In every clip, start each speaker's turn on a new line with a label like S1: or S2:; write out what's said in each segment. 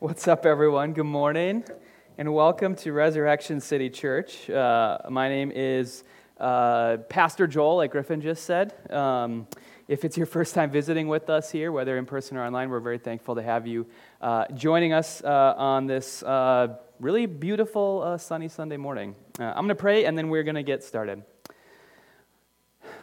S1: What's up, everyone? Good morning, and welcome to Resurrection City Church. Uh, my name is uh, Pastor Joel, like Griffin just said. Um, if it's your first time visiting with us here, whether in person or online, we're very thankful to have you uh, joining us uh, on this uh, really beautiful uh, sunny Sunday morning. I'm going to pray, and then we're going to get started.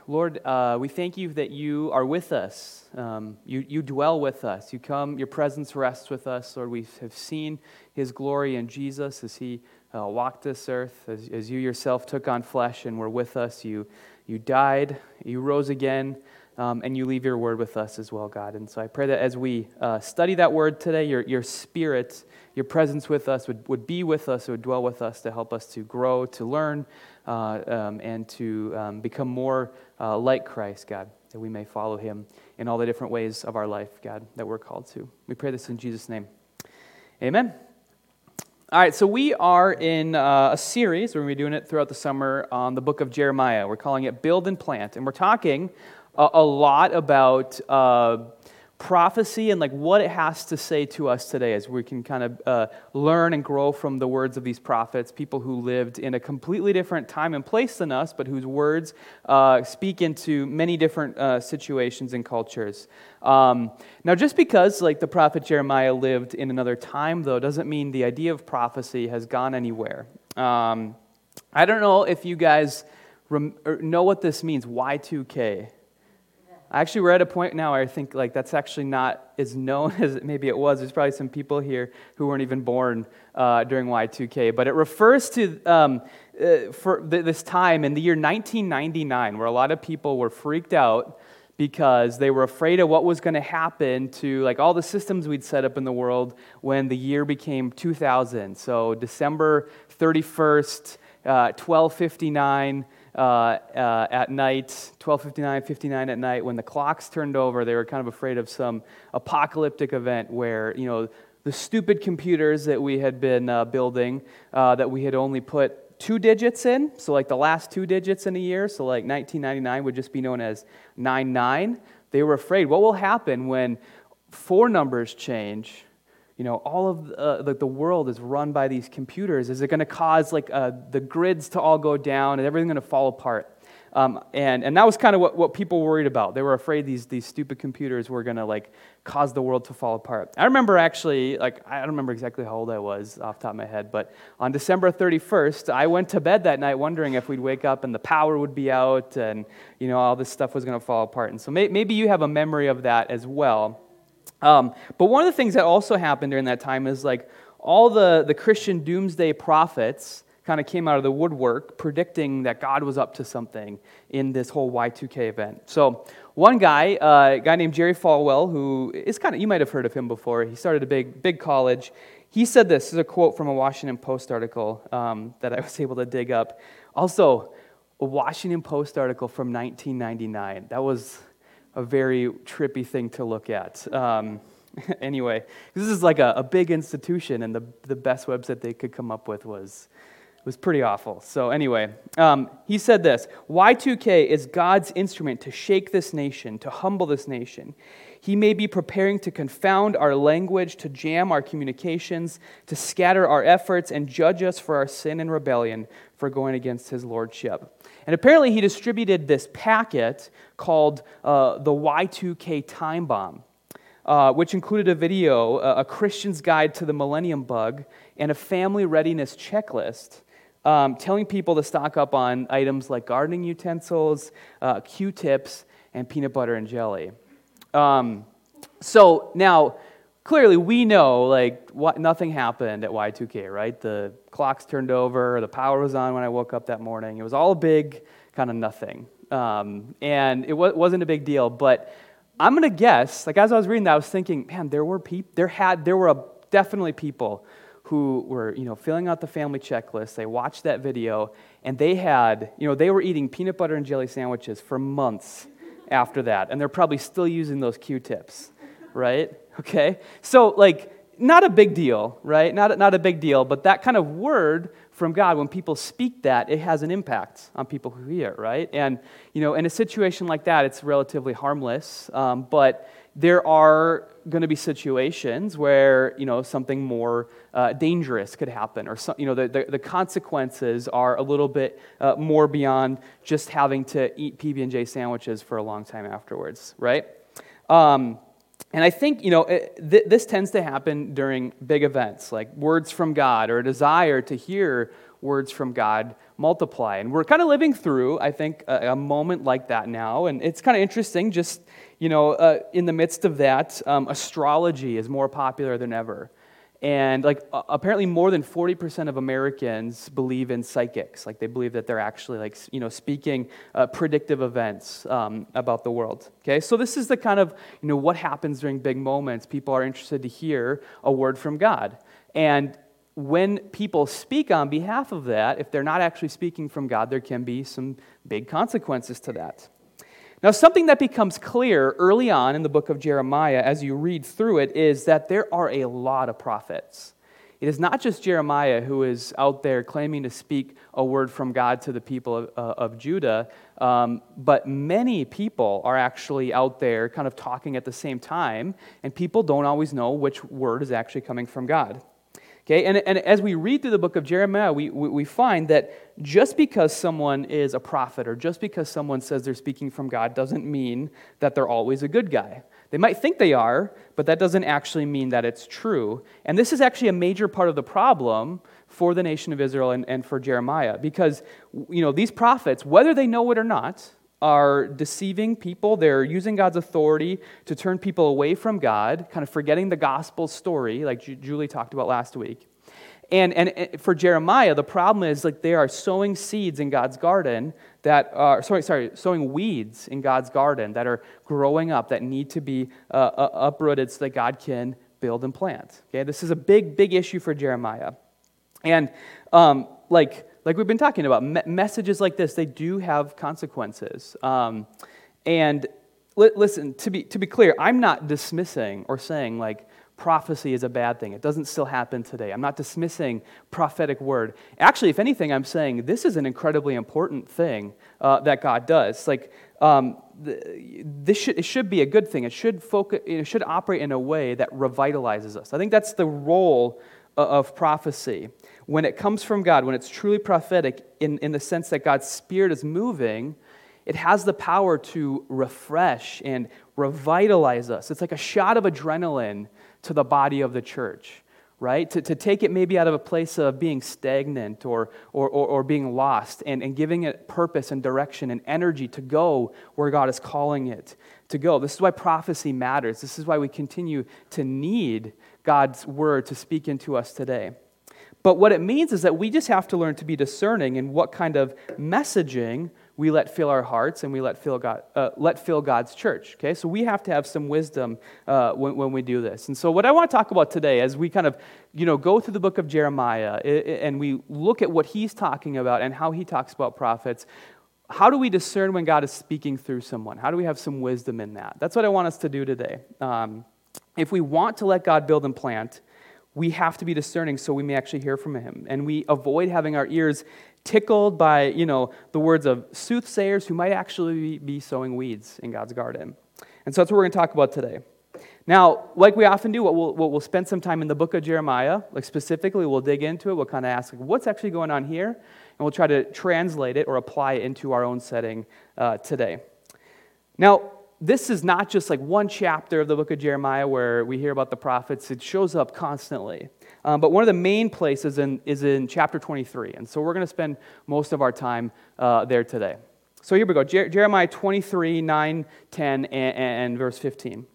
S1: Lord, uh, we thank you that you are with us. Um, you, you dwell with us. You come, your presence rests with us. Lord, we have seen his glory in Jesus as he uh, walked this earth, as, as you yourself took on flesh and were with us. You, you died, you rose again, um, and you leave your word with us as well, God. And so I pray that as we uh, study that word today, your, your spirit, your presence with us would, would be with us, would dwell with us to help us to grow, to learn, uh, um, and to um, become more uh, like Christ, God, that we may follow him in all the different ways of our life, God, that we're called to. We pray this in Jesus' name. Amen. All right, so we are in uh, a series, we're going to be doing it throughout the summer on the book of Jeremiah. We're calling it Build and Plant, and we're talking a, a lot about uh, prophecy and like what it has to say to us today as we can kind of uh, learn and grow from the words of these prophets people who lived in a completely different time and place than us but whose words uh, speak into many different uh, situations and cultures. Um, now just because like the prophet jeremiah lived in another time though doesn't mean the idea of prophecy has gone anywhere. Um, i don't know if you guys rem- know what this means y2k Actually, we're at a point now where I think like that's actually not as known as maybe it was. There's probably some people here who weren't even born uh, during Y2K, but it refers to um, uh, for th- this time in the year 1999, where a lot of people were freaked out because they were afraid of what was going to happen to like all the systems we'd set up in the world when the year became 2000. So December 31st, uh, 1259 uh, uh, at night, 12:59, 59 at night, when the clocks turned over, they were kind of afraid of some apocalyptic event where you know the stupid computers that we had been uh, building, uh, that we had only put two digits in, so like the last two digits in a year, so like 1999 would just be known as 99. They were afraid what will happen when four numbers change you know all of uh, the, the world is run by these computers. Is it going to cause like uh, the grids to all go down? And everything going to fall apart? Um, and, and that was kind of what, what people worried about. They were afraid these, these stupid computers were going to like cause the world to fall apart. I remember actually like i don't remember exactly how old i was off top of my head but on december 31st i went to bed that night wondering if we'd wake up and the power would be out and you know all this stuff was going to fall apart. And so may, maybe you have a memory of that as well um, but one of the things that also happened during that time is like all the, the Christian doomsday prophets kind of came out of the woodwork predicting that God was up to something in this whole Y2K event. So, one guy, uh, a guy named Jerry Falwell, who is kind of, you might have heard of him before, he started a big, big college. He said this, this is a quote from a Washington Post article um, that I was able to dig up. Also, a Washington Post article from 1999. That was a very trippy thing to look at. Um, anyway, this is like a, a, big institution, and the, the best website they could come up with was, was pretty awful. So, anyway, um, he said this Y2K is God's instrument to shake this nation, to humble this nation. He may be preparing to confound our language, to jam our communications, to scatter our efforts, and judge us for our sin and rebellion for going against his lordship. And apparently, he distributed this packet called uh, the Y2K Time Bomb, uh, which included a video, uh, a Christian's Guide to the Millennium Bug, and a family readiness checklist. Um, telling people to stock up on items like gardening utensils, uh, Q tips, and peanut butter and jelly. Um, so now, clearly we know like what, nothing happened at Y2K, right? The clocks turned over, the power was on when I woke up that morning. It was all big, kind of nothing. Um, and it w- wasn't a big deal, but I'm going to guess, like as I was reading that, I was thinking, man, there were people, there had, there were a, definitely people who were, you know, filling out the family checklist. They watched that video, and they had, you know, they were eating peanut butter and jelly sandwiches for months after that, and they're probably still using those Q-tips right? Okay? So, like, not a big deal, right? Not, not a big deal, but that kind of word from God, when people speak that, it has an impact on people who hear it, right? And, you know, in a situation like that, it's relatively harmless, um, but, there are going to be situations where you know something more uh, dangerous could happen or some, you know the, the, the, consequences are a little bit uh, more beyond just having to eat pb&j sandwiches for a long time afterwards right um, and i think you know it, th- this tends to happen during big events like words from god or a desire to hear words from god multiply and we're kind of living through i think a, a moment like that now and it's kind of interesting just you know, uh, in the midst of that, um, astrology is more popular than ever. And like apparently more than 40% of Americans believe in psychics. Like they believe that they're actually like, you know, speaking uh, predictive events um, about the world. Okay, so this is the kind of, you know, what happens during big moments. People are interested to hear a word from God. And when people speak on behalf of that, if they're not actually speaking from God, there can be some big consequences to that. Now, something that becomes clear early on in the book of Jeremiah as you read through it is that there are a lot of prophets. It is not just Jeremiah who is out there claiming to speak a word from God to the people of, uh, of Judah, um, but many people are actually out there kind of talking at the same time, and people don't always know which word is actually coming from God. Okay, and, and as we read through the book of Jeremiah, we, we, we find that just because someone is a prophet or just because someone says they're speaking from God doesn't mean that they're always a good guy. They might think they are, but that doesn't actually mean that it's true. And this is actually a major part of the problem for the nation of Israel and, and for Jeremiah because you know, these prophets, whether they know it or not, are deceiving people. They're using God's authority to turn people away from God, kind of forgetting the gospel story, like Julie talked about last week. And, and for Jeremiah, the problem is like they are sowing seeds in God's garden that are, sorry, sorry, sowing weeds in God's garden that are growing up that need to be uh, uh uprooted so that God can build and plant. Okay, this is a big, big issue for Jeremiah. And um, like, like we've been talking about, me- messages like this, they do have consequences. Um, and li- listen, to be, to be clear, I'm not dismissing or saying like prophecy is a bad thing. It doesn't still happen today. I'm not dismissing prophetic word. Actually, if anything, I'm saying this is an incredibly important thing uh, that God does. Like, um, this should, it should be a good thing. It should, focus, it should operate in a way that revitalizes us. I think that's the role of prophecy. When it comes from God, when it's truly prophetic, in, in the sense that God's Spirit is moving, it has the power to refresh and revitalize us. It's like a shot of adrenaline to the body of the church, right? To, to take it maybe out of a place of being stagnant or, or, or, or being lost and, and giving it purpose and direction and energy to go where God is calling it to go. This is why prophecy matters. This is why we continue to need God's word to speak into us today. But what it means is that we just have to learn to be discerning in what kind of messaging we let fill our hearts and we let fill, God, uh, let fill God's church. Okay, so we have to have some wisdom uh, when, when we do this. And so, what I want to talk about today, as we kind of you know go through the book of Jeremiah and we look at what he's talking about and how he talks about prophets, how do we discern when God is speaking through someone? How do we have some wisdom in that? That's what I want us to do today. Um, if we want to let God build and plant, we have to be discerning so we may actually hear from him. And we avoid having our ears tickled by, you know, the words of soothsayers who might actually be sowing weeds in God's garden. And so that's what we're going to talk about today. Now, like we often do, what we'll, what we'll spend some time in the book of Jeremiah, like specifically, we'll dig into it. We'll kind of ask, what's actually going on here? And we'll try to translate it or apply it into our own setting uh, today. Now, this is not just like one chapter of the book of Jeremiah where we hear about the prophets, it shows up constantly. Um, but one of the main places in, is in chapter 23. And so we're going to spend most of our time uh, there today. So here we go Jer- Jeremiah 23, 9, 10, and, and verse 15.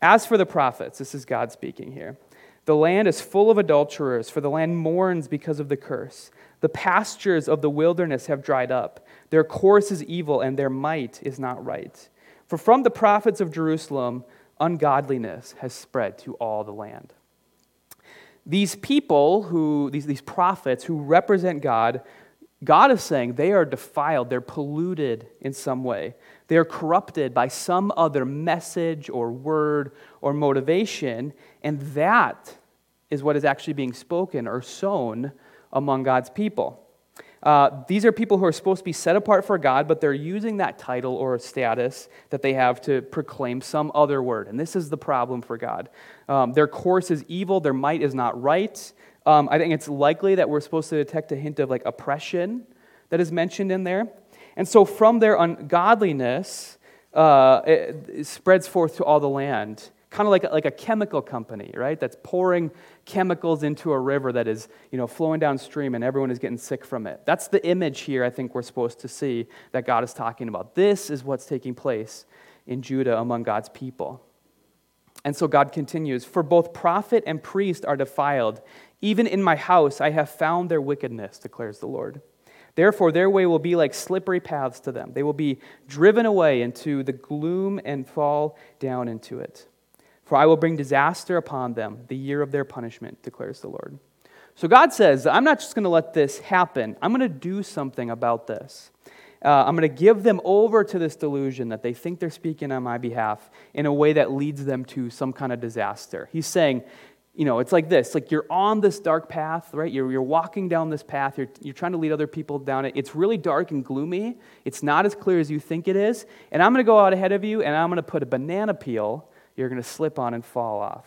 S1: As for the prophets, this is God speaking here. The land is full of adulterers, for the land mourns because of the curse. The pastures of the wilderness have dried up. Their course is evil, and their might is not right. For from the prophets of Jerusalem, ungodliness has spread to all the land. These people who, these, these prophets who represent God, God is saying they are defiled, they're polluted in some way. They are corrupted by some other message or word or motivation, and that is what is actually being spoken or sown among God's people. Uh, these are people who are supposed to be set apart for God, but they're using that title or status that they have to proclaim some other word. And this is the problem for God. Um, their course is evil, their might is not right. Um, I think it's likely that we're supposed to detect a hint of like oppression that is mentioned in there. And so from their ungodliness, uh, it, it spreads forth to all the land kind of like a, like a chemical company, right? That's pouring chemicals into a river that is, you know, flowing downstream and everyone is getting sick from it. That's the image here I think we're supposed to see that God is talking about. This is what's taking place in Judah among God's people. And so God continues, For both prophet and priest are defiled. Even in my house I have found their wickedness, declares the Lord. Therefore, their way will be like slippery paths to them. They will be driven away into the gloom and fall down into it. For I will bring disaster upon them, the year of their punishment, declares the Lord. So God says, I'm not just going to let this happen, I'm going to do something about this. Uh, I'm going to give them over to this delusion that they think they're speaking on my behalf in a way that leads them to some kind of disaster. He's saying, you know, it's like this like you're on this dark path, right? You're, you're walking down this path, you're, you're trying to lead other people down it. It's really dark and gloomy, it's not as clear as you think it is. And I'm going to go out ahead of you and I'm going to put a banana peel you're going to slip on and fall off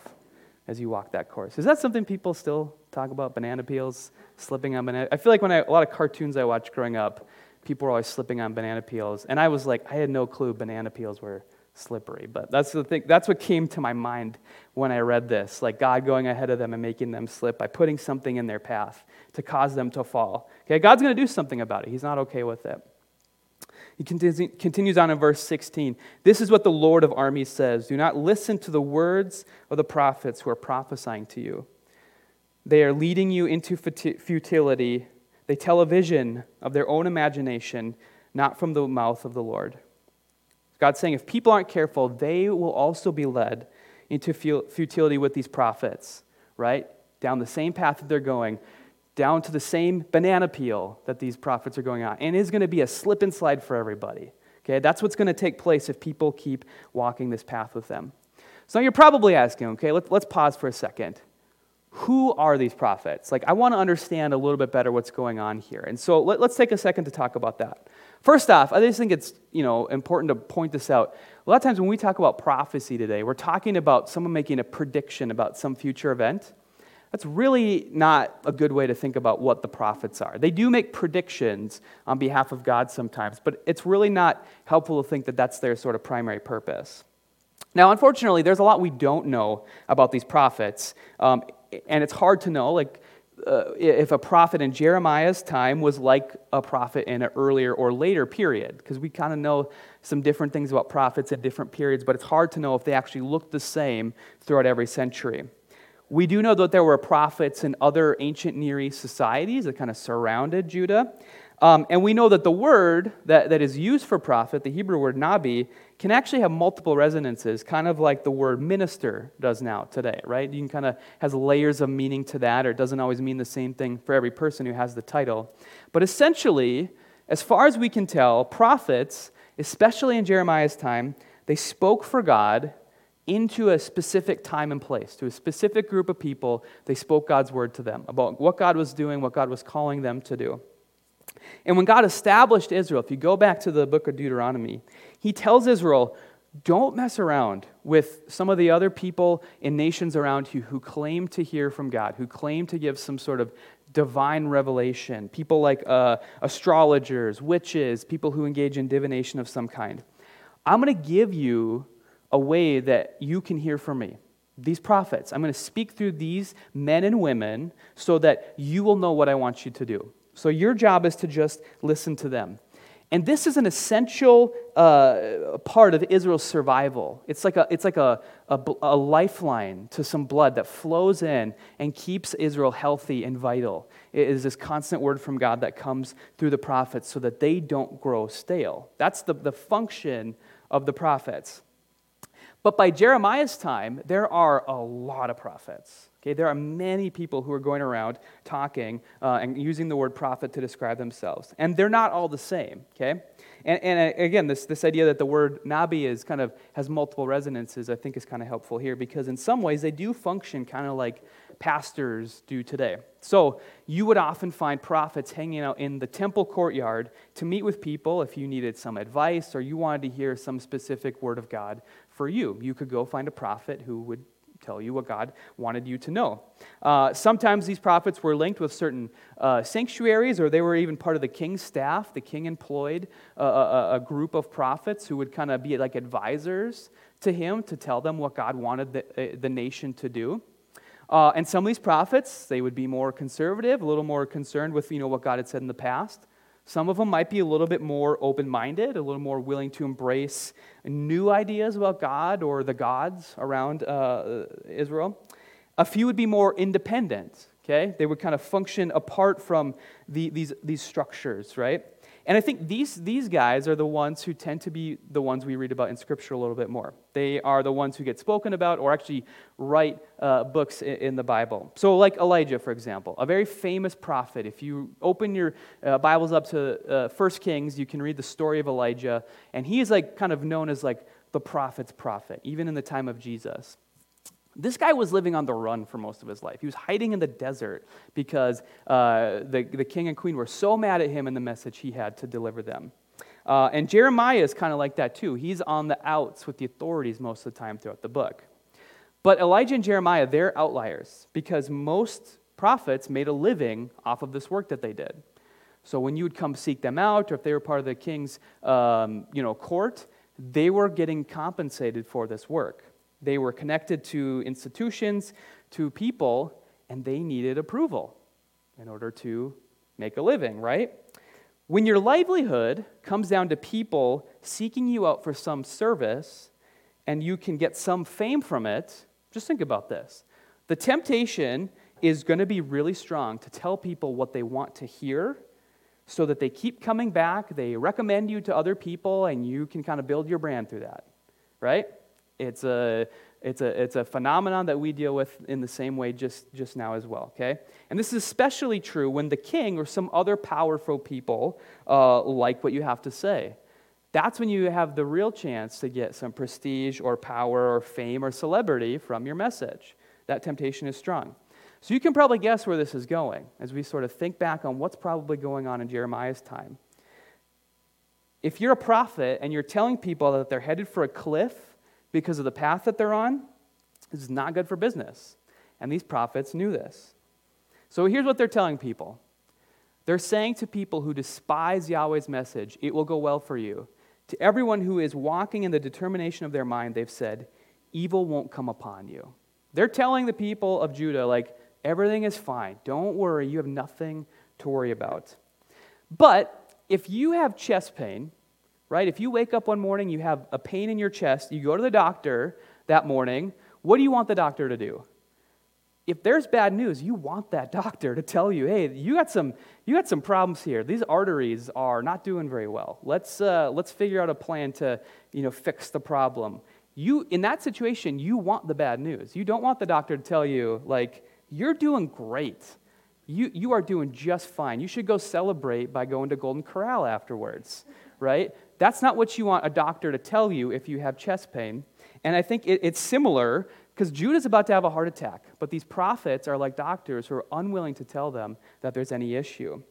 S1: as you walk that course. Is that something people still talk about? Banana peels, slipping on banana. I feel like when I, a lot of cartoons I watched growing up, people were always slipping on banana peels, and I was like, I had no clue banana peels were slippery. But that's the thing. That's what came to my mind when I read this, like God going ahead of them and making them slip by putting something in their path to cause them to fall. Okay, God's going to do something about it. He's not okay with it. He continues on in verse 16. This is what the Lord of armies says Do not listen to the words of the prophets who are prophesying to you. They are leading you into futility. They tell a vision of their own imagination, not from the mouth of the Lord. God's saying if people aren't careful, they will also be led into futility with these prophets, right? Down the same path that they're going down to the same banana peel that these prophets are going on. And is going to be a slip and slide for everybody. Okay, that's what's going to take place if people keep walking this path with them. So you're probably asking, okay, let's, let's pause for a second. Who are these prophets? Like, I want to understand a little bit better what's going on here. And so let, let's take a second to talk about that. First off, I just think it's you know, important to point this out. A lot of times when we talk about prophecy today, we're talking about someone making a prediction about some future event. That's really not a good way to think about what the prophets are. They do make predictions on behalf of God sometimes, but it's really not helpful to think that that's their sort of primary purpose. Now, unfortunately, there's a lot we don't know about these prophets, um, and it's hard to know, like, uh, if a prophet in Jeremiah's time was like a prophet in an earlier or later period, because we kind of know some different things about prophets at different periods, but it's hard to know if they actually looked the same throughout every century. We do know that there were prophets in other ancient Near East societies that kind of surrounded Judah. Um, and we know that the word that, that is used for prophet, the Hebrew word nabi, can actually have multiple resonances, kind of like the word minister does now today, right? You can kind of has layers of meaning to that, or it doesn't always mean the same thing for every person who has the title. But essentially, as far as we can tell, prophets, especially in Jeremiah's time, they spoke for God into a specific time and place, to a specific group of people. They spoke God's word to them about what God was doing, what God was calling them to do. And when God established Israel, if you go back to the book of Deuteronomy, he tells Israel, don't mess around with some of the other people and nations around you who claim to hear from God, who claim to give some sort of divine revelation. People like uh, astrologers, witches, people who engage in divination of some kind. I'm going to give you a way that you can hear from me. These prophets, I'm going to speak through these men and women so that you will know what I want you to do. So your job is to just listen to them. And this is an essential uh, part of Israel's survival. It's like, a, it's like a, a, a, lifeline to some blood that flows in and keeps Israel healthy and vital. It is this constant word from God that comes through the prophets so that they don't grow stale. That's the, the function of the prophets. But by Jeremiah's time, there are a lot of prophets. Okay, there are many people who are going around talking uh, and using the word prophet to describe themselves, and they're not all the same. Okay, and, and uh, again, this, this idea that the word nabi is kind of has multiple resonances, I think, is kind of helpful here because in some ways they do function kind of like pastors do today. So you would often find prophets hanging out in the temple courtyard to meet with people if you needed some advice or you wanted to hear some specific word of God for you. You could go find a prophet who would tell you what God wanted you to know. Uh, sometimes these prophets were linked with certain uh, sanctuaries, or they were even part of the king's staff. The king employed a, a, a group of prophets who would kind of be like advisors to him to tell them what God wanted the, uh, the nation to do. Uh, and some of these prophets, they would be more conservative, a little more concerned with you know, what God had said in the past. Some of them might be a little bit more open minded, a little more willing to embrace new ideas about God or the gods around uh, Israel. A few would be more independent, okay? They would kind of function apart from the, these, these structures, right? And I think these, these guys are the ones who tend to be the ones we read about in Scripture a little bit more. They are the ones who get spoken about or actually write uh, books in, in, the Bible. So, like Elijah, for example, a very famous prophet. If you open your uh, Bibles up to uh, 1 Kings, you can read the story of Elijah. And he is like kind of known as like the prophet's prophet, even in the time of Jesus. This guy was living on the run for most of his life. He was hiding in the desert because uh, the, the king and queen were so mad at him and the message he had to deliver them. Uh, and Jeremiah is kind of like that too. He's on the outs with the authorities most of the time throughout the book. But Elijah and Jeremiah, they're outliers because most prophets made a living off of this work that they did. So when you would come seek them out, or if they were part of the king's um, you know, court, they were getting compensated for this work. They were connected to institutions, to people, and they needed approval in order to make a living, right? When your livelihood comes down to people seeking you out for some service and you can get some fame from it, just think about this. The temptation is going to be really strong to tell people what they want to hear so that they keep coming back, they recommend you to other people, and you can kind of build your brand through that, right? It's a, it's a, it's a phenomenon that we deal with in the same way just, just now as well, okay? And this is especially true when the king or some other powerful people uh, like what you have to say. That's when you have the real chance to get some prestige or power or fame or celebrity from your message. That temptation is strong. So you can probably guess where this is going as we sort of think back on what's probably going on in Jeremiah's time. If you're a prophet and you're telling people that they're headed for a cliff because of the path that they're on, this is not good for business. And these prophets knew this. So here's what they're telling people they're saying to people who despise Yahweh's message, It will go well for you. To everyone who is walking in the determination of their mind, they've said, Evil won't come upon you. They're telling the people of Judah, like, everything is fine. Don't worry. You have nothing to worry about. But if you have chest pain, right? If you wake up one morning, you have a pain in your chest, you go to the doctor that morning, what do you want the doctor to do? If there's bad news, you want that doctor to tell you, hey, you got some, you got some problems here. These arteries are not doing very well. Let's, uh, let's figure out a plan to you know, fix the problem. You, in that situation, you want the bad news. You don't want the doctor to tell you, like, you're doing great. You, you are doing just fine. You should go celebrate by going to Golden Corral afterwards, right? That's not what you want a doctor to tell you if you have chest pain. And I think it, it's similar because Judah's about to have a heart attack, but these prophets are like doctors who are unwilling to tell them that there's any issue.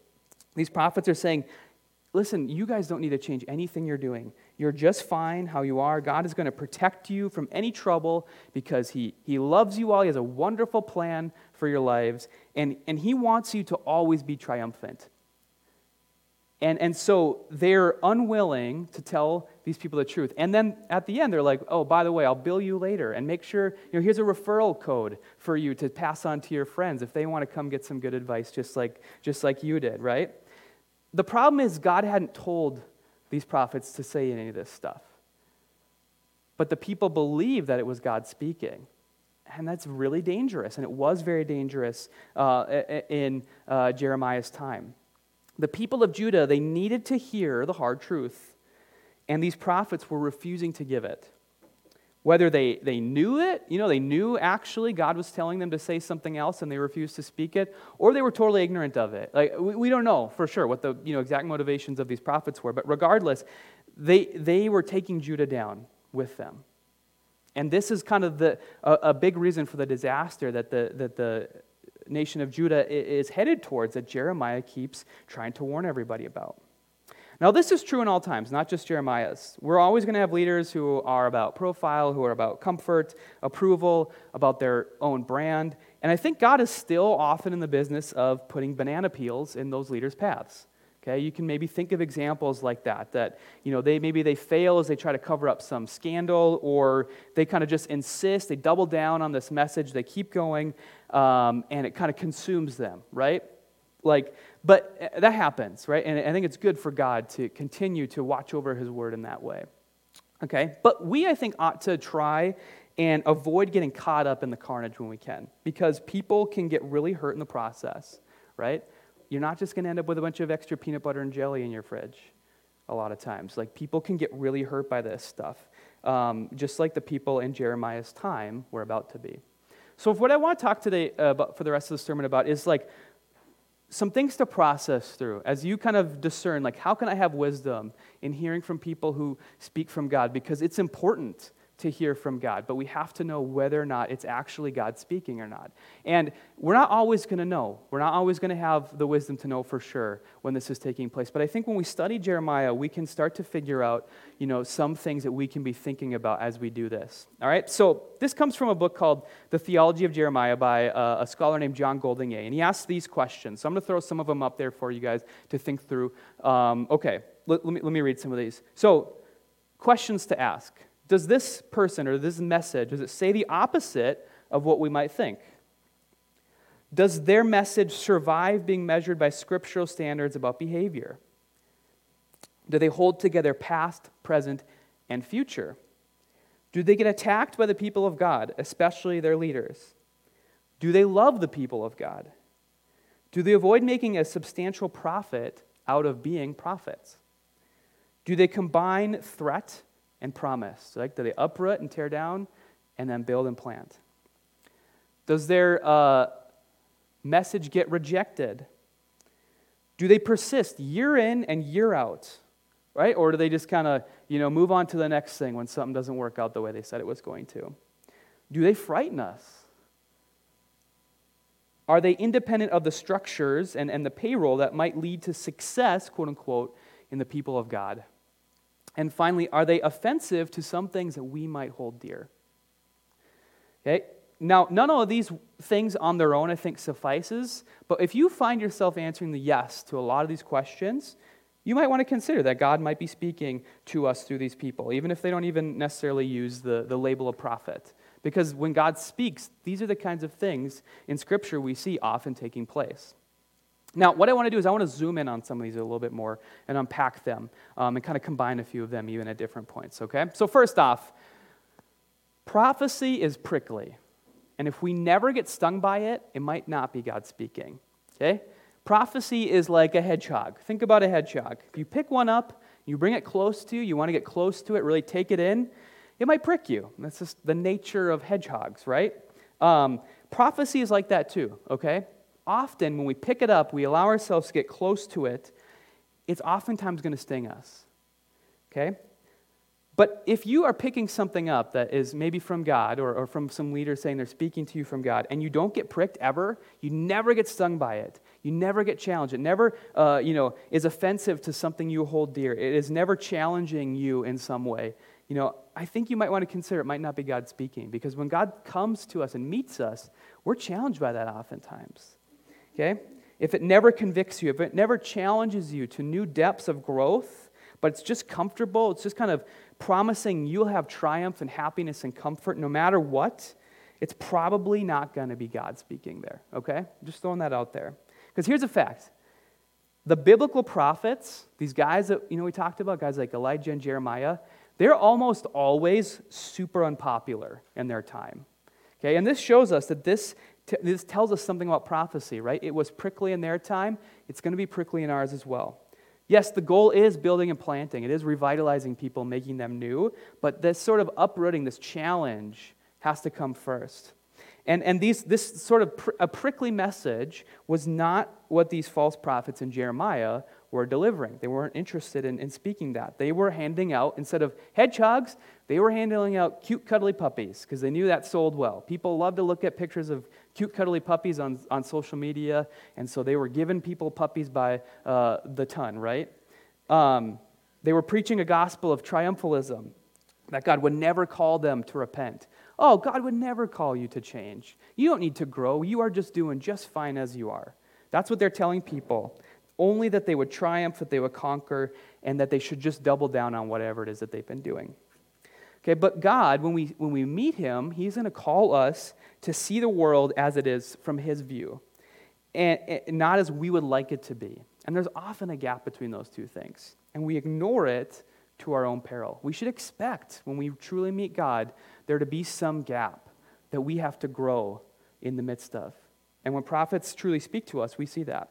S1: These prophets are saying, listen, you guys don't need to change anything you're doing. You're just fine how you are. God is going to protect you from any trouble because He, he loves you all. He has a wonderful plan for your lives, and, and He wants you to always be triumphant. And, and so they're unwilling to tell these people the truth. And then at the end, they're like, oh, by the way, I'll bill you later. And make sure, you know, here's a referral code for you to pass on to your friends if they want to come get some good advice, just like, just like you did, right? The problem is, God hadn't told these prophets to say any of this stuff. But the people believed that it was God speaking. And that's really dangerous. And it was very dangerous uh, in uh, Jeremiah's time. The people of Judah, they needed to hear the hard truth, and these prophets were refusing to give it. Whether they, they knew it, you know, they knew actually God was telling them to say something else and they refused to speak it, or they were totally ignorant of it. Like, we, we don't know for sure what the you know, exact motivations of these prophets were, but regardless, they, they were taking Judah down with them. And this is kind of the, a, a big reason for the disaster that the, that the nation of Judah is headed towards, that Jeremiah keeps trying to warn everybody about. Now, this is true in all times, not just Jeremiah's. We're always going to have leaders who are about profile, who are about comfort, approval, about their own brand. And I think God is still often in the business of putting banana peels in those leaders' paths. Okay, you can maybe think of examples like that, that, you know, they maybe they fail as they try to cover up some scandal, or they kind of just insist, they double down on this message, they keep going, um, and it kind of consumes them, right? Like, but uh, that happens, right? And I think it's good for God to continue to watch over his word in that way. Okay? But we, I think, ought to try and avoid getting caught up in the carnage when we can, because people can get really hurt in the process, right? You're not just going to end up with a bunch of extra peanut butter and jelly in your fridge a lot of times. Like, people can get really hurt by this stuff, um, just like the people in Jeremiah's time were about to be. So, what I want to talk today uh, about for the rest of the sermon about is like some things to process through as you kind of discern, like, how can I have wisdom in hearing from people who speak from God? Because it's important to hear from God, but we have to know whether or not it's actually God speaking or not. And we're not always going to know. We're not always going to have the wisdom to know for sure when this is taking place. But I think when we study Jeremiah, we can start to figure out, you know, some things that we can be thinking about as we do this. All right? So this comes from a book called The Theology of Jeremiah by a, uh, a scholar named John Goldingay. And he asks these questions. So I'm going to throw some of them up there for you guys to think through. Um, okay, let, let, me, let me read some of these. So, questions to ask does this person or this message, does it say the opposite of what we might think? Does their message survive being measured by scriptural standards about behavior? Do they hold together past, present, and future? Do they get attacked by the people of God, especially their leaders? Do they love the people of God? Do they avoid making a substantial profit out of being prophets? Do they combine threat and promise? Like, do they uproot and tear down and then build and plant? Does their uh, message get rejected? Do they persist year in and year out? Right? Or do they just kind of, you know, move on to the next thing when something doesn't work out the way they said it was going to? Do they frighten us? Are they independent of the structures and, and the payroll that might lead to success, quote unquote, in the people of God? And finally, are they offensive to some things that we might hold dear? Okay? Now, none of these things on their own, I think, suffices. But if you find yourself answering the yes to a lot of these questions, you might want to consider that God might be speaking to us through these people, even if they don't even necessarily use the, the label of prophet. Because when God speaks, these are the kinds of things in Scripture we see often taking place. Now, what I want to do is I want to zoom in on some of these a little bit more and unpack them um, and kind of combine a few of them even at different points, okay? So, first off, prophecy is prickly. And if we never get stung by it, it might not be God speaking, okay? Prophecy is like a hedgehog. Think about a hedgehog. If you pick one up, you bring it close to you, you want to get close to it, really take it in, it might prick you. That's just the nature of hedgehogs, right? Um, prophecy is like that too, okay? Often when we pick it up, we allow ourselves to get close to it, it's oftentimes going to sting us. Okay? But if you are picking something up that is maybe from God or, or from some leader saying they're speaking to you from God, and you don't get pricked ever, you never get stung by it, you never get challenged, it never uh, you know, is offensive to something you hold dear, it is never challenging you in some way, you know, I think you might want to consider it might not be God speaking because when God comes to us and meets us, we're challenged by that oftentimes. Okay? If it never convicts you, if it never challenges you to new depths of growth, but it's just comfortable, it's just kind of promising you'll have triumph and happiness and comfort no matter what, it's probably not going to be God speaking there. Okay? Just throwing that out there. Because here's a fact the biblical prophets, these guys that you know we talked about, guys like Elijah and Jeremiah, they're almost always super unpopular in their time. Okay, and this shows us that this this tells us something about prophecy, right? It was prickly in their time, it's going to be prickly in ours as well. Yes, the goal is building and planting, it is revitalizing people, making them new, but this sort of uprooting, this challenge, has to come first. And, and these, this sort of pr- a prickly message was not what these false prophets in Jeremiah were delivering. They weren't interested in, in speaking that. They were handing out, instead of hedgehogs, they were handing out cute, cuddly puppies because they knew that sold well. People love to look at pictures of cute, cuddly puppies on, on social media, and so they were giving people puppies by uh, the ton, right? Um, they were preaching a gospel of triumphalism, that God would never call them to repent. Oh, God would never call you to change. You don't need to grow. You are just doing just fine as you are. That's what they're telling people. Only that they would triumph, that they would conquer, and that they should just double down on whatever it is that they've been doing. Okay, but God, when we, when we meet Him, He's going to call us to see the world as it is from His view, and, and not as we would like it to be. And there's often a gap between those two things. And we ignore it to our own peril. We should expect, when we truly meet God, there to be some gap that we have to grow in the midst of. And when prophets truly speak to us, we see that.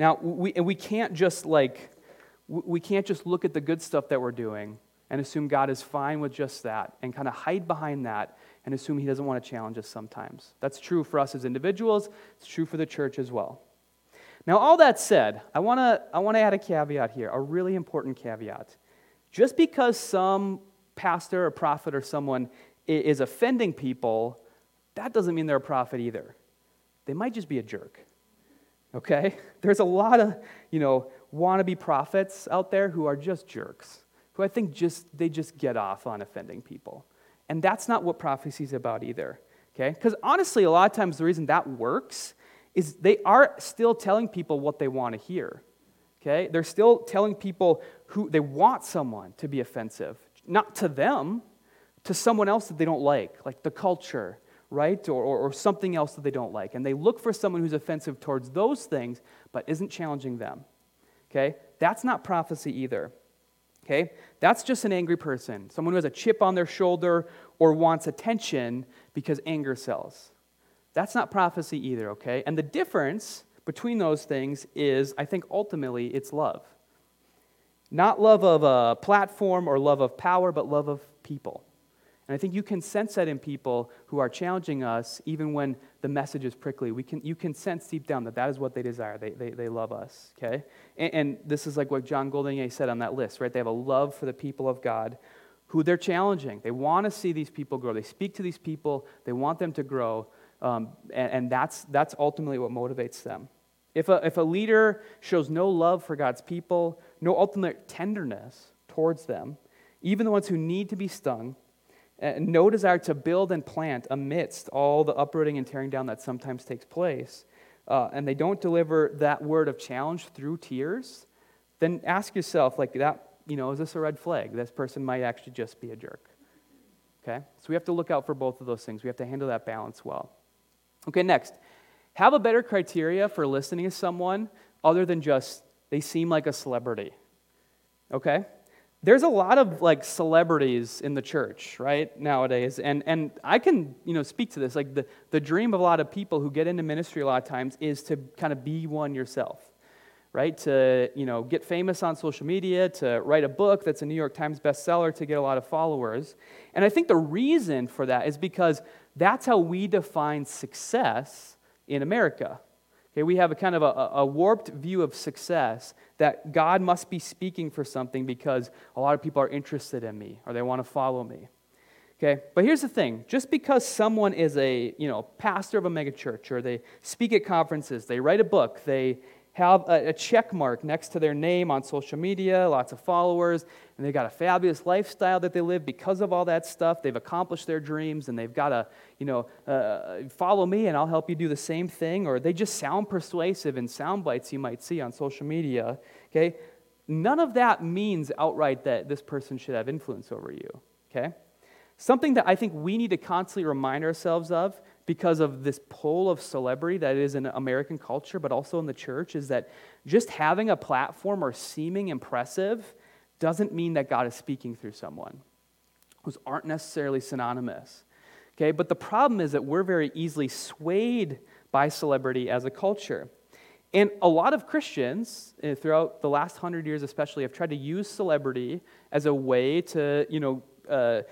S1: Now, we, and we can't just like, we can't just look at the good stuff that we're doing and assume God is fine with just that and kind of hide behind that and assume he doesn't want to challenge us sometimes. That's true for us as individuals, it's true for the church as well. Now, all that said, I want to I wanna add a caveat here, a really important caveat. Just because some pastor or prophet or someone is offending people, that doesn't mean they're a prophet either. They might just be a jerk. Okay? There's a lot of, you know, wannabe prophets out there who are just jerks, who I think just they just get off on offending people. And that's not what prophecy is about either. Okay? Because honestly, a lot of times the reason that works is they are still telling people what they want to hear. Okay? They're still telling people who they want someone to be offensive, not to them, to someone else that they don't like, like the culture, right? Or, or, or, something else that they don't like. And they look for someone who's offensive towards those things, but isn't challenging them. Okay? That's not prophecy either. Okay? That's just an angry person, someone who has a chip on their shoulder or wants attention because anger sells. That's not prophecy either, okay? And the difference between those things is, I think, ultimately, it's love. Not love of a platform or love of power, but love of people. And I think you can sense that in people who are challenging us, even when the message is prickly. We can, you can sense deep down that that is what they desire. They, they, they love us, okay? And, and this is like what John Goldingay said on that list, right? They have a love for the people of God who they're challenging. They want to see these people grow. They speak to these people, they want them to grow, um, and, and that's, that's ultimately what motivates them. If a, if a leader shows no love for God's people, no ultimate tenderness towards them, even the ones who need to be stung, and no desire to build and plant amidst all the uprooting and tearing down that sometimes takes place, uh, and they don't deliver that word of challenge through tears, then ask yourself, like that, you know, is this a red flag? This person might actually just be a jerk. Okay? So we have to look out for both of those things. We have to handle that balance well. Okay, next. Have a better criteria for listening to someone other than just they seem like a celebrity. Okay? There's a lot of like celebrities in the church, right, nowadays. And and I can, you know, speak to this. Like the, the dream of a lot of people who get into ministry a lot of times is to kind of be one yourself right? To you know, get famous on social media, to write a book that's a New York Times bestseller, to get a lot of followers. And I think the reason for that is because that's how we define success in America. Okay, we have a kind of a, a, warped view of success that God must be speaking for something because a lot of people are interested in me or they want to follow me. Okay, but here's the thing: just because someone is a you know pastor of a megachurch or they speak at conferences, they write a book, they have a, check mark next to their name on social media, lots of followers, and they've got a fabulous lifestyle that they live because of all that stuff. They've accomplished their dreams, and they've got to, you know, uh, follow me and I'll help you do the same thing. Or they just sound persuasive in sound bites you might see on social media. Okay? None of that means outright that this person should have influence over you. Okay? Something that I think we need to constantly remind ourselves of because of this pull of celebrity that is in American culture, but also in the church, is that just having a platform or seeming impressive doesn't mean that God is speaking through someone. Those aren't necessarily synonymous. Okay, but the problem is that we're very easily swayed by celebrity as a culture. And a lot of Christians, uh, throughout the last hundred years especially, have tried to use celebrity as a way to, you know, uh,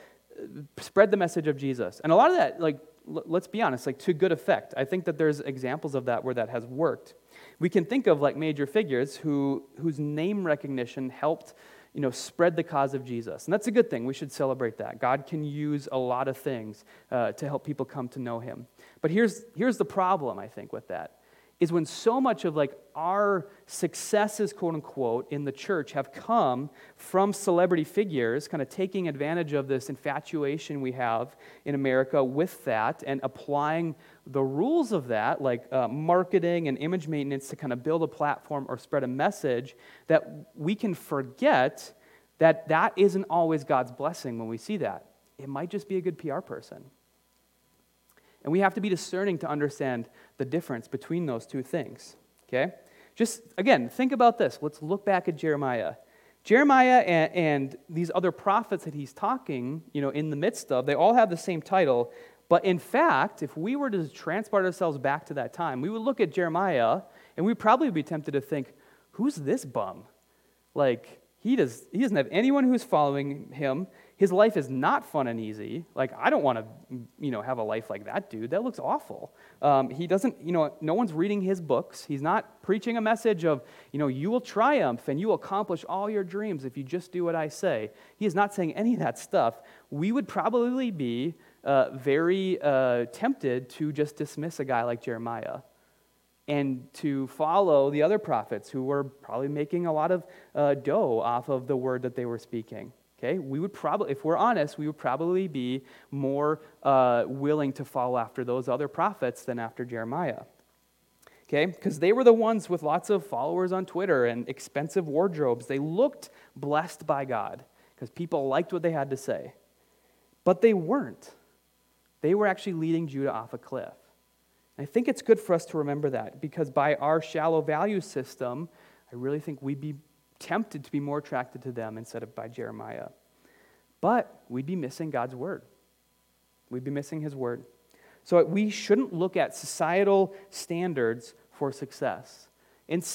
S1: spread the message of Jesus. And a lot of that, like, let's be honest, like to good effect. I think that there's examples of that where that has worked. We can think of like major figures who, whose name recognition helped you know, spread the cause of Jesus. And that's a good thing. We should celebrate that. God can use a lot of things uh, to help people come to know him. But here's, here's the problem, I think, with that is when so much of like our successes quote unquote in the church have come from celebrity figures kind of taking advantage of this infatuation we have in america with that and applying the rules of that like uh, marketing and image maintenance to kind of build a platform or spread a message that we can forget that that isn't always god's blessing when we see that. It might just be a good pr person and we have to be discerning to understand the difference between those two things. Okay? Just again, think about this. Let's look back at Jeremiah. Jeremiah and, and, these other prophets that he's talking, you know, in the midst of, they all have the same title. But in fact, if we were to transport ourselves back to that time, we would look at Jeremiah and we'd probably be tempted to think, who's this bum? Like, he, does, he doesn't have anyone who's following him. His life is not fun and easy. Like, I don't want to, you know, have a life like that dude. That looks awful. Um, he doesn't, you know, no one's reading his books. He's not preaching a message of, you know, you will triumph and you will accomplish all your dreams if you just do what I say. He is not saying any of that stuff. We would probably be uh, very uh, tempted to just dismiss a guy like Jeremiah and to follow the other prophets who were probably making a lot of uh, dough off of the word that they were speaking. Okay, we would probably, if we're honest, we would probably be more uh, willing to follow after those other prophets than after Jeremiah. Okay, because they were the ones with lots of followers on Twitter and expensive wardrobes. They looked blessed by God because people liked what they had to say. But they weren't. They were actually leading Judah off a cliff. And I think it's good for us to remember that because by our shallow value system, I really think we'd be tempted to be more attracted to them instead of by Jeremiah. But we'd be missing God's word. We'd be missing his word. So we shouldn't look at societal standards for success.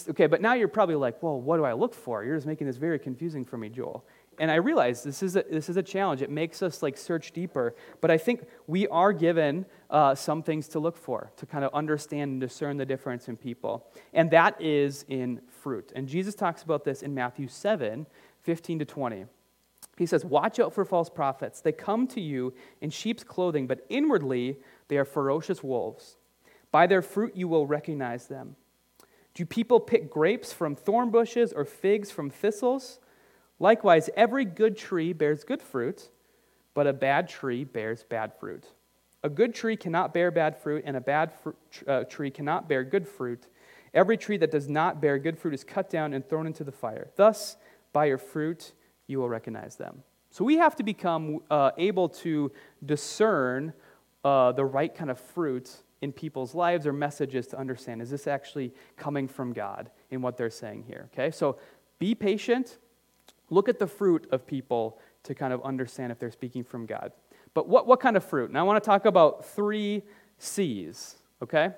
S1: okay, but now you're probably like, well, what do I look for? You're just making this very confusing for me, Joel. And I realize this is a, this is a challenge. It makes us like search deeper. But I think we are given uh, some things to look for to kind of understand and discern the difference in people. And that is in fruit. And Jesus talks about this in Matthew 7 15 to 20. He says, Watch out for false prophets. They come to you in sheep's clothing, but inwardly they are ferocious wolves. By their fruit you will recognize them. Do people pick grapes from thorn bushes or figs from thistles? Likewise, every good tree bears good fruit, but a bad tree bears bad fruit. A good tree cannot bear bad fruit, and a bad fr- uh, tree cannot bear good fruit. Every tree that does not bear good fruit is cut down and thrown into the fire. Thus, by your fruit, you will recognize them. So we have to become uh, able to discern uh, the right kind of fruit in people's lives or messages to understand is this actually coming from God in what they're saying here? Okay, so be patient, look at the fruit of people to kind of understand if they're speaking from God. But what, what kind of fruit? And I want to talk about three C's, okay?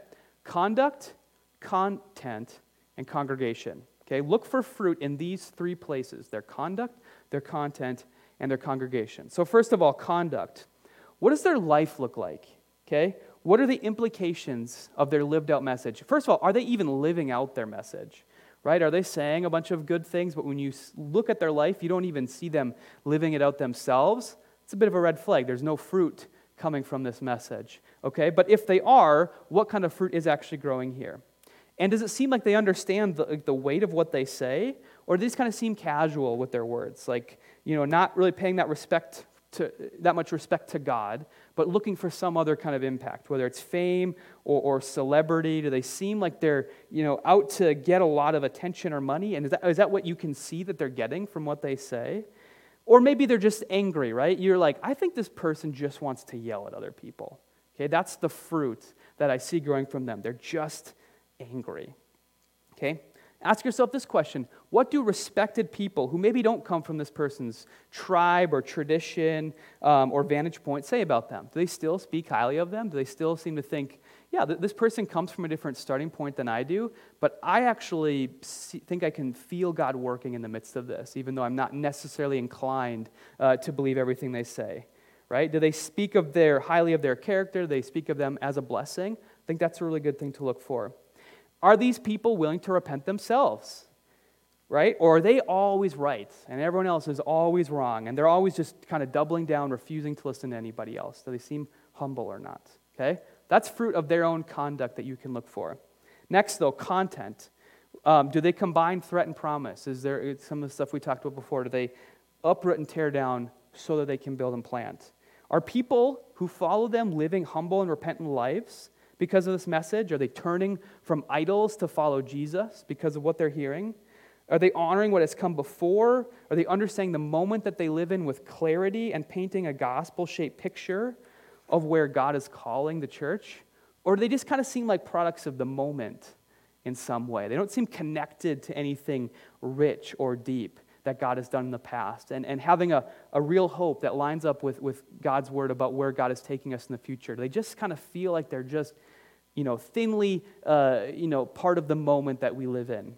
S1: Conduct, content, and congregation. Okay, look for fruit in these three places their conduct, their content, and their congregation. So, first of all, conduct. What does their life look like? Okay, what are the implications of their lived out message? First of all, are they even living out their message? Right? Are they saying a bunch of good things, but when you look at their life, you don't even see them living it out themselves? It's a bit of a red flag. There's no fruit coming from this message. Okay? But if they are, what kind of fruit is actually growing here? And does it seem like they understand the, the weight of what they say? Or do these kind of seem casual with their words? Like, you know, not really paying that respect to, that much respect to God, but looking for some other kind of impact, whether it's fame or, or celebrity. Do they seem like they're, you know, out to get a lot of attention or money? And is that, is that what you can see that they're getting from what they say? Or maybe they're just angry, right? You're like, I think this person just wants to yell at other people. Okay, that's the fruit that I see growing from them. They're just angry. Okay? Ask yourself this question What do respected people who maybe don't come from this person's tribe or tradition um, or vantage point say about them? Do they still speak highly of them? Do they still seem to think, yeah, th- this person comes from a different starting point than I do, but I actually see, think I can feel God working in the midst of this, even though I'm not necessarily inclined uh, to believe everything they say. Right? Do they speak of their highly of their character? Do they speak of them as a blessing? I think that's a really good thing to look for. Are these people willing to repent themselves? Right? Or are they always right and everyone else is always wrong and they're always just kind of doubling down, refusing to listen to anybody else? Do they seem humble or not? Okay? That's fruit of their own conduct that you can look for. Next, though, content. Um, do they combine threat and promise? Is there some of the stuff we talked about before? Do they uproot and tear down so that they can build and plant? Are people who follow them living humble and repentant lives because of this message? Are they turning from idols to follow Jesus because of what they're hearing? Are they honoring what has come before? Are they understanding the moment that they live in with clarity and painting a gospel shaped picture of where God is calling the church? Or do they just kind of seem like products of the moment in some way? They don't seem connected to anything rich or deep that God has done in the past and, and having a, a real hope that lines up with, with God's word about where God is taking us in the future. They just kind of feel like they're just, you know, thinly, uh, you know, part of the moment that we live in.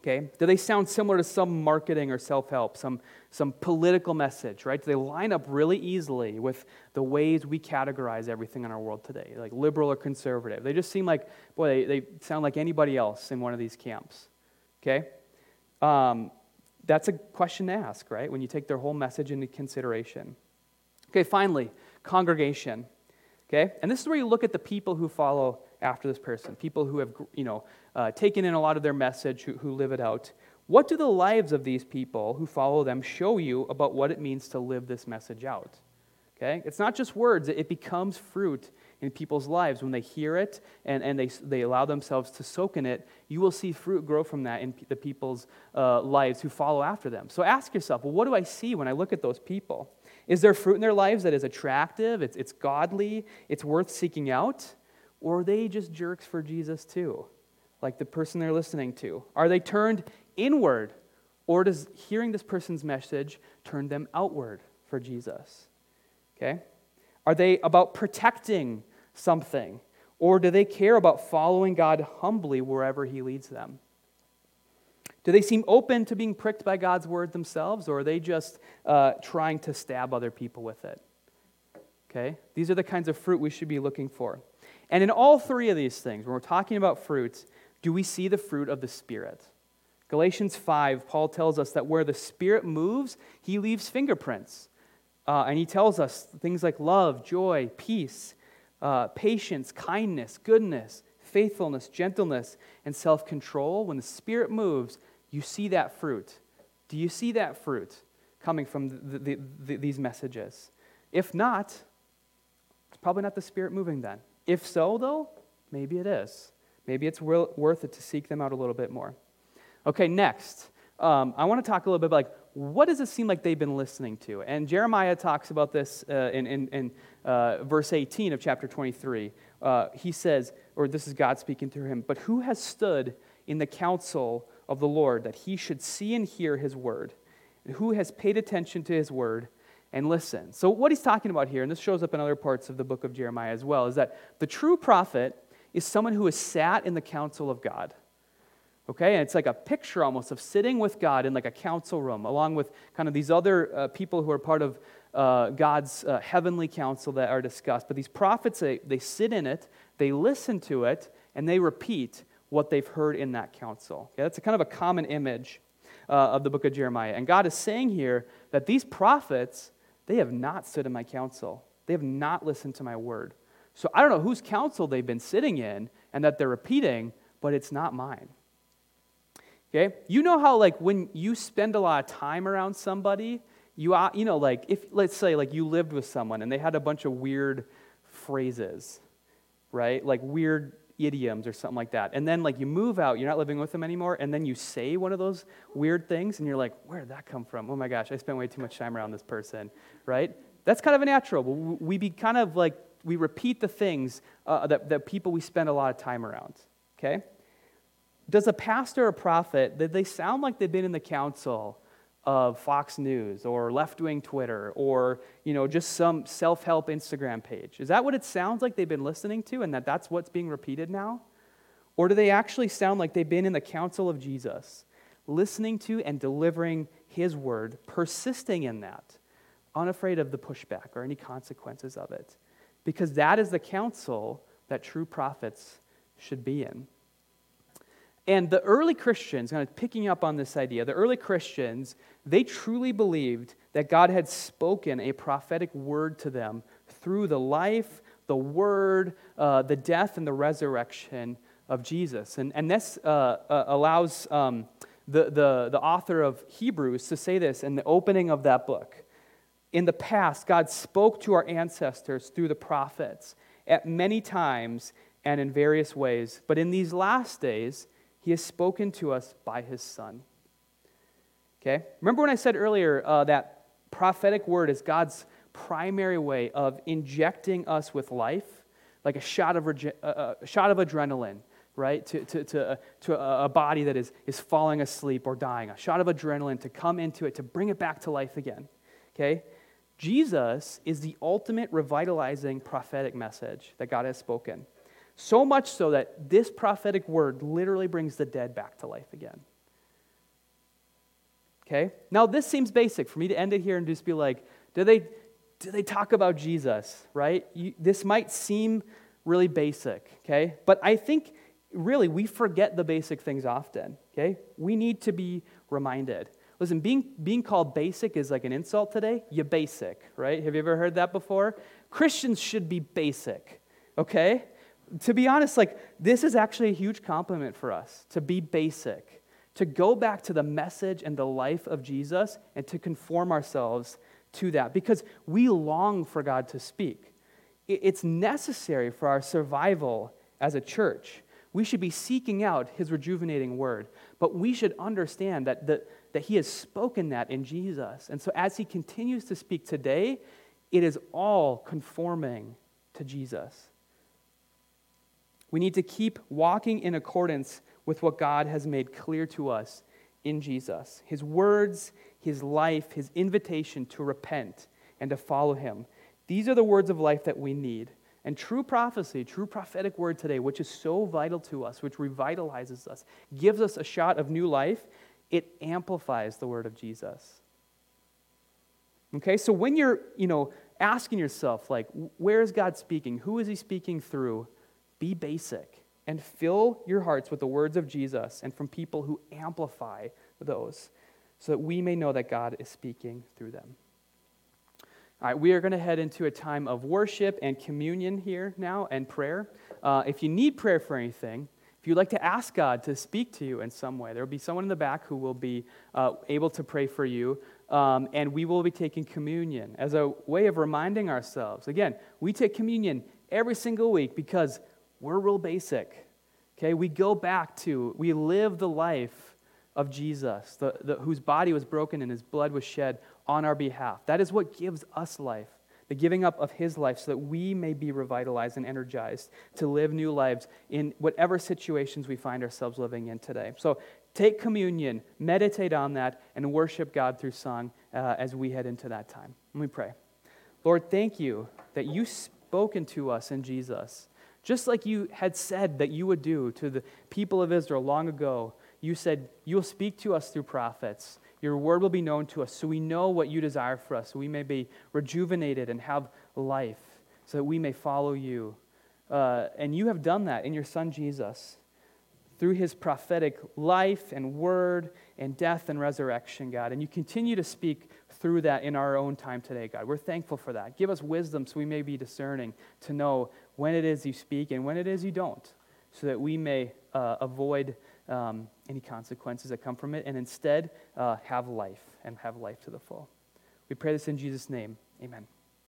S1: Okay? Do they sound similar to some marketing or self help, some, some political message, right? Do they line up really easily with the ways we categorize everything in our world today, like liberal or conservative? They just seem like, boy, they, they sound like anybody else in one of these camps. Okay? Um, that's a question to ask, right? When you take their whole message into consideration. Okay, finally, congregation. Okay? And this is where you look at the people who follow after this person, people who have, you know, uh, taken in a lot of their message, who, who live it out. What do the lives of these people who follow them show you about what it means to live this message out? Okay? It's not just words, it becomes fruit in people's lives. When they hear it and, and they, they allow themselves to soak in it, you will see fruit grow from that in the people's uh, lives who follow after them. So ask yourself, well, what do I see when I look at those people? Is there fruit in their lives that is attractive, it's, it's godly, it's worth seeking out? Or are they just jerks for Jesus too, like the person they're listening to? Are they turned inward, or does hearing this person's message turn them outward for Jesus? Okay? Are they about protecting something, or do they care about following God humbly wherever He leads them? Do they seem open to being pricked by God's word themselves, or are they just uh, trying to stab other people with it? Okay? These are the kinds of fruit we should be looking for. And in all three of these things, when we're talking about fruits, do we see the fruit of the Spirit? Galatians 5, Paul tells us that where the Spirit moves, he leaves fingerprints. Uh, and he tells us things like love, joy, peace, uh, patience, kindness, goodness, faithfulness, gentleness, and self control. When the Spirit moves, you see that fruit. Do you see that fruit coming from the, the, the, these messages? If not, it's probably not the Spirit moving then. If so, though, maybe it is. Maybe it's worth it to seek them out a little bit more. Okay, next, um, I want to talk a little bit about like, what does it seem like they've been listening to? And Jeremiah talks about this uh, in, in, in uh, verse 18 of chapter 23. Uh, he says, or this is God speaking through him, but who has stood in the counsel of the Lord that he should see and hear his word? And who has paid attention to his word and listen. So, what he's talking about here, and this shows up in other parts of the book of Jeremiah as well, is that the true prophet is someone who has sat in the counsel of God. Okay, and it's like a picture almost of sitting with God in like a council room, along with kind of these other uh, people who are part of uh, God's uh, heavenly council that are discussed. But these prophets, they, they sit in it, they listen to it, and they repeat what they've heard in that council. Okay, that's a kind of a common image uh, of the book of Jeremiah. And God is saying here that these prophets, they have not stood in my council, They have not listened to my word. So I don't know whose council they've been sitting in and that they're repeating, but it's not mine. Okay? You know how, like, when you spend a lot of time around somebody, you, you know, like, if, let's say, like, you lived with someone and they had a bunch of weird phrases, right? Like, weird idioms or something like that. And then, like, you move out, you're not living with them anymore, and then you say one of those weird things, and you're like, where did that come from? Oh my gosh, I spent way too much time around this person, right? That's kind of a natural. We be kind of like, we repeat the things uh, that, that people we spend a lot of time around, okay? Does a pastor or a prophet, did they sound like they've been in the council of Fox News or left-wing Twitter or, you know, just some self-help Instagram page? Is that what it sounds like they've been listening to and that that's what's being repeated now? Or do they actually sound like they've been in the counsel of Jesus, listening to and delivering his word, persisting in that, unafraid of the pushback or any consequences of it? Because that is the counsel that true prophets should be in. And the early Christians, kind of picking up on this idea, the early Christians, they truly believed that God had spoken a prophetic word to them through the life, the word, uh, the death, and the resurrection of Jesus. And, and this uh, uh, allows um, the, the, the author of Hebrews to say this in the opening of that book. In the past, God spoke to our ancestors through the prophets at many times and in various ways. But in these last days, he has spoken to us by his Son. Okay? Remember when I said earlier uh, that prophetic word is God's primary way of injecting us with life, like a shot of, rege- uh, a shot of adrenaline, right? To, to, to, uh, to a, a body that is, is falling asleep or dying, a shot of adrenaline to come into it, to bring it back to life again. Okay? Jesus is the ultimate revitalizing prophetic message that God has spoken. So much so that this prophetic word literally brings the dead back to life again. Okay? Now, this seems basic for me to end it here and just be like, do they, do they talk about Jesus, right? You, this might seem really basic, okay? But I think really we forget the basic things often, okay? We need to be reminded. Listen, being, being called basic is like an insult today. You basic, right? Have you ever heard that before? Christians should be basic, okay? To be honest, like this is actually a huge compliment for us to be basic, to go back to the message and the life of Jesus and to conform ourselves to that because we long for God to speak. It's necessary for our survival as a church. We should be seeking out his rejuvenating word, but we should understand that, the, that he has spoken that in Jesus. And so as he continues to speak today, it is all conforming to Jesus. We need to keep walking in accordance with what God has made clear to us in Jesus His words, His life, His invitation to repent and to follow Him. These are the words of life that we need. And true prophecy, true prophetic word today, which is so vital to us, which revitalizes us, gives us a shot of new life, it amplifies the word of Jesus. Okay, so when you're, you know, asking yourself, like, where is God speaking? Who is He speaking through? Be basic and fill your hearts with the words of Jesus and from people who amplify those so that we may know that God is speaking through them. All right, we are going to head into a time of worship and communion here now and prayer. Uh, if you need prayer for anything, if you'd like to ask God to speak to you in some way, there will be someone in the back who will be uh, able to pray for you. Um, and we will be taking communion as a way of reminding ourselves. Again, we take communion every single week because we're real basic. Okay, we go back to, we live the life of Jesus, the, the, whose body was broken and his blood was shed on our behalf. That is what gives us life, the giving up of his life so that we may be revitalized and energized to live new lives in whatever situations we find ourselves living in today. So take communion, meditate on that, and worship God through song uh, as we head into that time. Let me pray. Lord, thank you that you spoken to us in Jesus. Just like you had said that you would do to the people of Israel long ago, you said, You'll speak to us through prophets. Your word will be known to us, so we know what you desire for us, so we may be rejuvenated and have life, so that we may follow you. Uh, and you have done that in your Son Jesus through his prophetic life and word and death and resurrection, God. And you continue to speak through that in our own time today, God. We're thankful for that. Give us wisdom so we may be discerning to know when it is you speak and when it is you don't, so that we may uh, avoid um, any consequences that come from it and instead uh, have life and have life to the full. We pray this in Jesus' name. Amen.